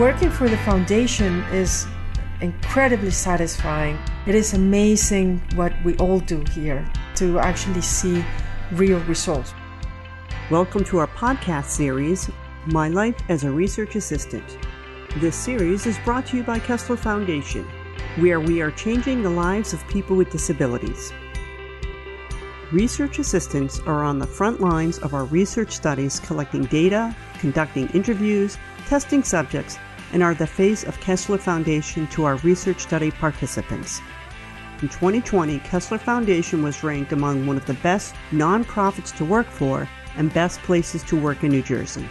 Working for the foundation is incredibly satisfying. It is amazing what we all do here to actually see real results. Welcome to our podcast series, My Life as a Research Assistant. This series is brought to you by Kessler Foundation, where we are changing the lives of people with disabilities. Research assistants are on the front lines of our research studies, collecting data, conducting interviews, testing subjects, and are the face of Kessler Foundation to our research study participants. In 2020, Kessler Foundation was ranked among one of the best nonprofits to work for and best places to work in New Jersey.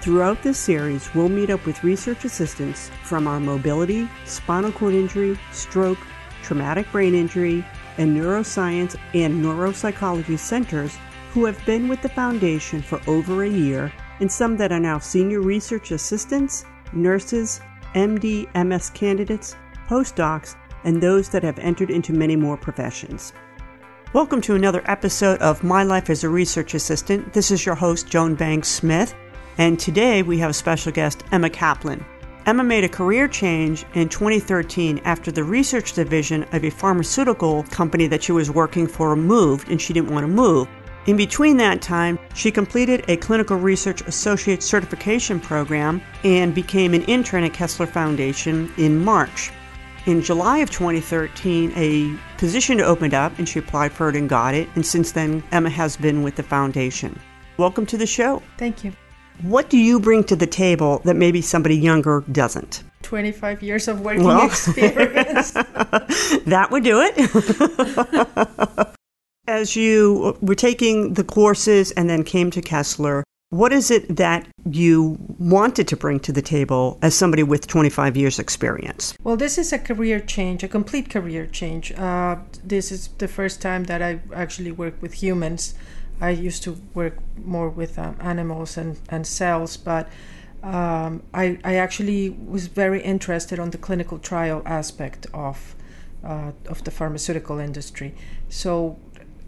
Throughout this series, we'll meet up with research assistants from our mobility, spinal cord injury, stroke, traumatic brain injury, and neuroscience and neuropsychology centers who have been with the foundation for over a year, and some that are now senior research assistants, nurses, MD, MS candidates, postdocs, and those that have entered into many more professions. Welcome to another episode of My Life as a Research Assistant. This is your host, Joan Banks Smith, and today we have a special guest, Emma Kaplan. Emma made a career change in 2013 after the research division of a pharmaceutical company that she was working for moved and she didn't want to move. In between that time, she completed a clinical research associate certification program and became an intern at Kessler Foundation in March. In July of 2013, a position opened up and she applied for it and got it. And since then, Emma has been with the foundation. Welcome to the show. Thank you. What do you bring to the table that maybe somebody younger doesn't? 25 years of working Well. experience. That would do it. As you were taking the courses and then came to Kessler, what is it that you wanted to bring to the table as somebody with 25 years experience? well, this is a career change, a complete career change. Uh, this is the first time that I actually work with humans. I used to work more with um, animals and, and cells, but um, I, I actually was very interested on the clinical trial aspect of uh, of the pharmaceutical industry. So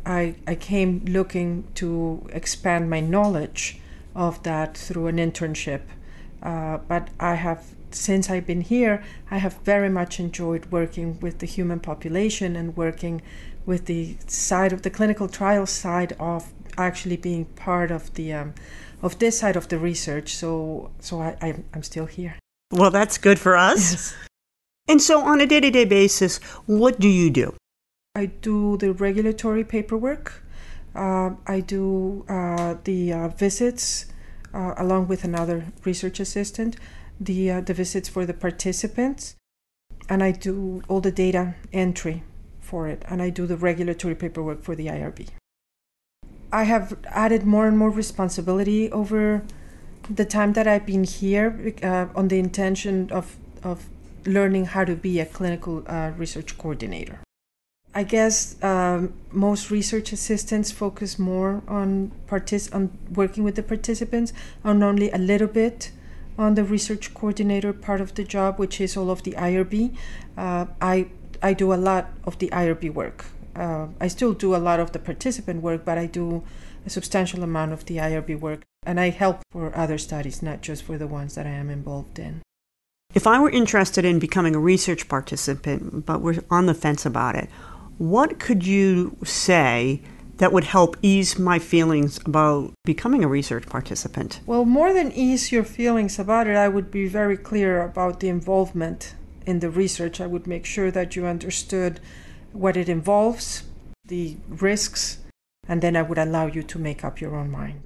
I, I came looking to expand my knowledge of that through an internship. Uh, but I have, since I've been here, I have very much enjoyed working with the human population and working with the side of the clinical trial side of actually being part of the um, of this side of the research. So so I, I I'm still here. Well, that's good for us. And so, on a day to day basis, what do you do? I do the regulatory paperwork. Uh, I do uh, the uh, visits uh, along with another research assistant, the uh, the visits for the participants, and I do all the data entry for it, and I do the regulatory paperwork for the IRB. I have added more and more responsibility over the time that I've been here uh, on the intention of of learning how to be a clinical research coordinator. I guess um, most research assistants focus more on partic- on working with the participants, and only a little bit on the research coordinator part of the job, which is all of the IRB. Uh, I I do a lot of the IRB work. Uh, I still do a lot of the participant work, but I do a substantial amount of the IRB work, and I help for other studies, not just for the ones that I am involved in. If I were interested in becoming a research participant, but we're on the fence about it, what could you say that would help ease my feelings about becoming a research participant? Well, more than ease your feelings about it, I would be very clear about the involvement in the research. I would make sure that you understood what it involves, the risks, and then I would allow you to make up your own mind.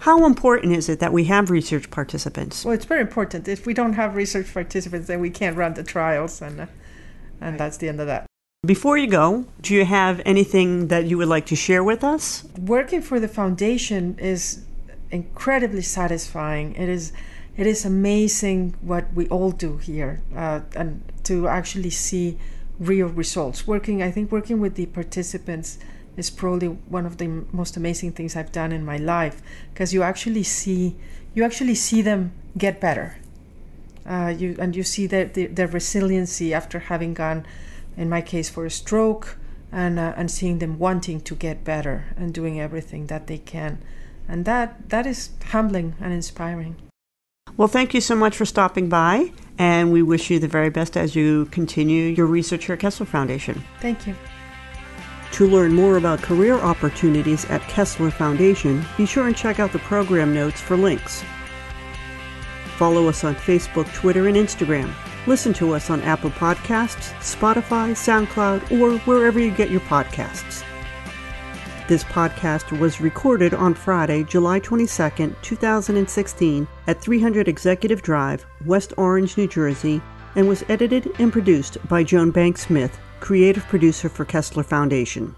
How important is it that we have research participants? Well, it's very important. If we don't have research participants, then we can't run the trials, and uh, and that's the end of that. Before you go, do you have anything that you would like to share with us? Working for the foundation is incredibly satisfying. It is it is amazing what we all do here, uh, and to actually see real results. Working, I think, working with the participants is probably one of the most amazing things I've done in my life because you actually see you actually see them get better. Uh, you and you see their, their their resiliency after having gone, in my case, for a stroke, and uh, and seeing them wanting to get better and doing everything that they can, and that that is humbling and inspiring. Well, thank you so much for stopping by, and we wish you the very best as you continue your research here at Kessler Foundation. Thank you. To learn more about career opportunities at Kessler Foundation, be sure and check out the program notes for links. Follow us on Facebook, Twitter, and Instagram. Listen to us on Apple Podcasts, Spotify, SoundCloud, or wherever you get your podcasts. This podcast was recorded on Friday, July 22, 2016, at 300 Executive Drive, West Orange, New Jersey, and was edited and produced by Joan Banks Smith creative producer for Kessler Foundation.